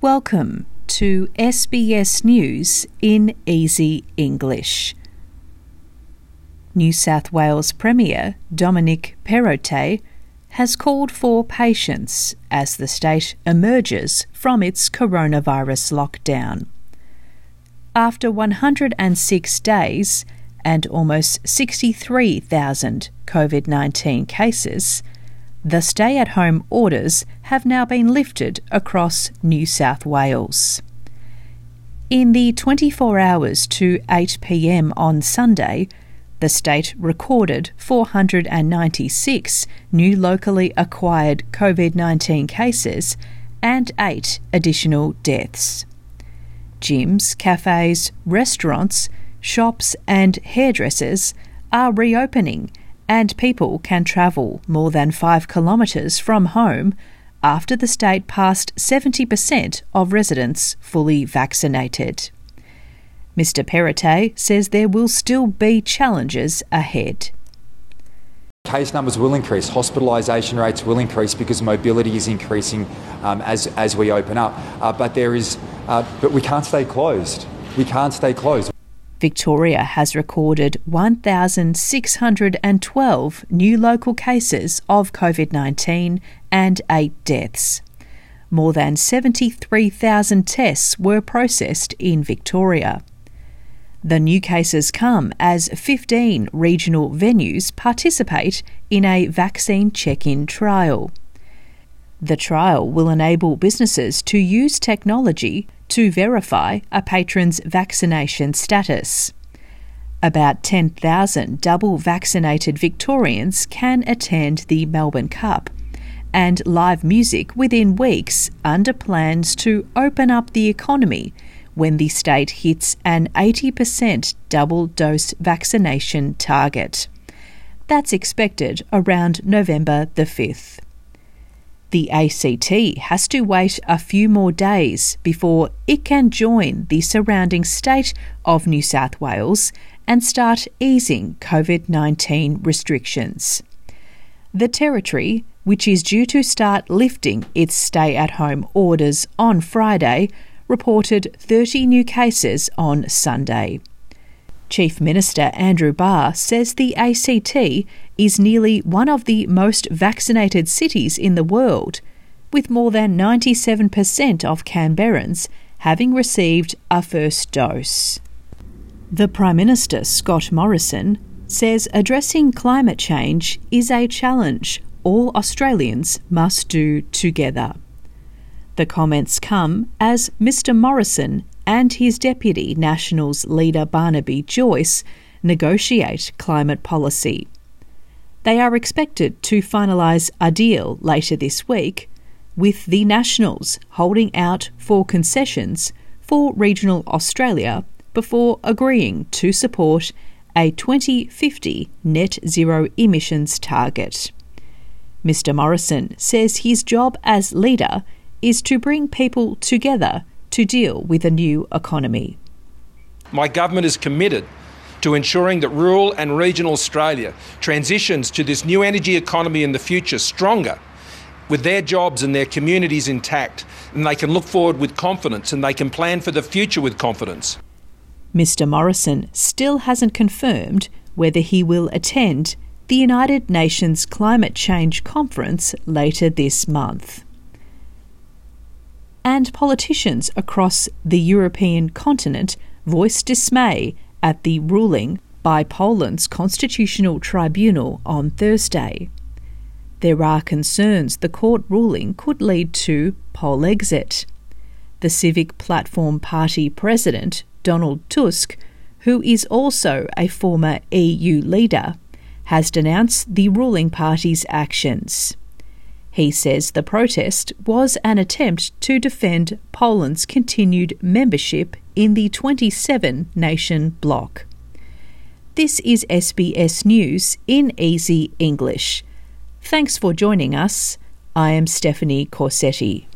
Welcome to SBS News in Easy English. New South Wales Premier Dominic Perrottet has called for patience as the state emerges from its coronavirus lockdown. After 106 days and almost 63,000 COVID 19 cases, the stay at home orders have now been lifted across New South Wales. In the 24 hours to 8 pm on Sunday, the state recorded 496 new locally acquired COVID 19 cases and eight additional deaths. Gyms, cafes, restaurants, shops, and hairdressers are reopening and people can travel more than 5 kilometres from home after the state passed 70% of residents fully vaccinated. Mr. Perrottet says there will still be challenges ahead. Case numbers will increase, hospitalisation rates will increase because mobility is increasing um, as, as we open up. Uh, but there is, uh, but we can't stay closed. We can't stay closed. Victoria has recorded 1,612 new local cases of COVID 19 and eight deaths. More than 73,000 tests were processed in Victoria. The new cases come as 15 regional venues participate in a vaccine check in trial. The trial will enable businesses to use technology to verify a patron's vaccination status. About 10,000 double vaccinated Victorians can attend the Melbourne Cup, and live music within weeks under plans to open up the economy when the state hits an 80% double dose vaccination target. That's expected around November the 5th. The ACT has to wait a few more days before it can join the surrounding state of New South Wales and start easing COVID 19 restrictions. The Territory, which is due to start lifting its stay at home orders on Friday, reported 30 new cases on Sunday. Chief Minister Andrew Barr says the ACT is nearly one of the most vaccinated cities in the world, with more than 97% of Canberrans having received a first dose. The Prime Minister, Scott Morrison, says addressing climate change is a challenge all Australians must do together. The comments come as Mr Morrison and his deputy Nationals leader Barnaby Joyce negotiate climate policy. They are expected to finalise a deal later this week, with the Nationals holding out for concessions for regional Australia before agreeing to support a 2050 net zero emissions target. Mr. Morrison says his job as leader is to bring people together to deal with a new economy. My government is committed to ensuring that rural and regional Australia transitions to this new energy economy in the future stronger with their jobs and their communities intact, and they can look forward with confidence and they can plan for the future with confidence. Mr. Morrison still hasn't confirmed whether he will attend the United Nations Climate Change Conference later this month and politicians across the European continent voiced dismay at the ruling by Poland's Constitutional Tribunal on Thursday. There are concerns the court ruling could lead to Polexit. The Civic Platform Party president, Donald Tusk, who is also a former EU leader, has denounced the ruling party's actions. He says the protest was an attempt to defend Poland's continued membership in the 27 nation bloc. This is SBS News in Easy English. Thanks for joining us. I am Stephanie Corsetti.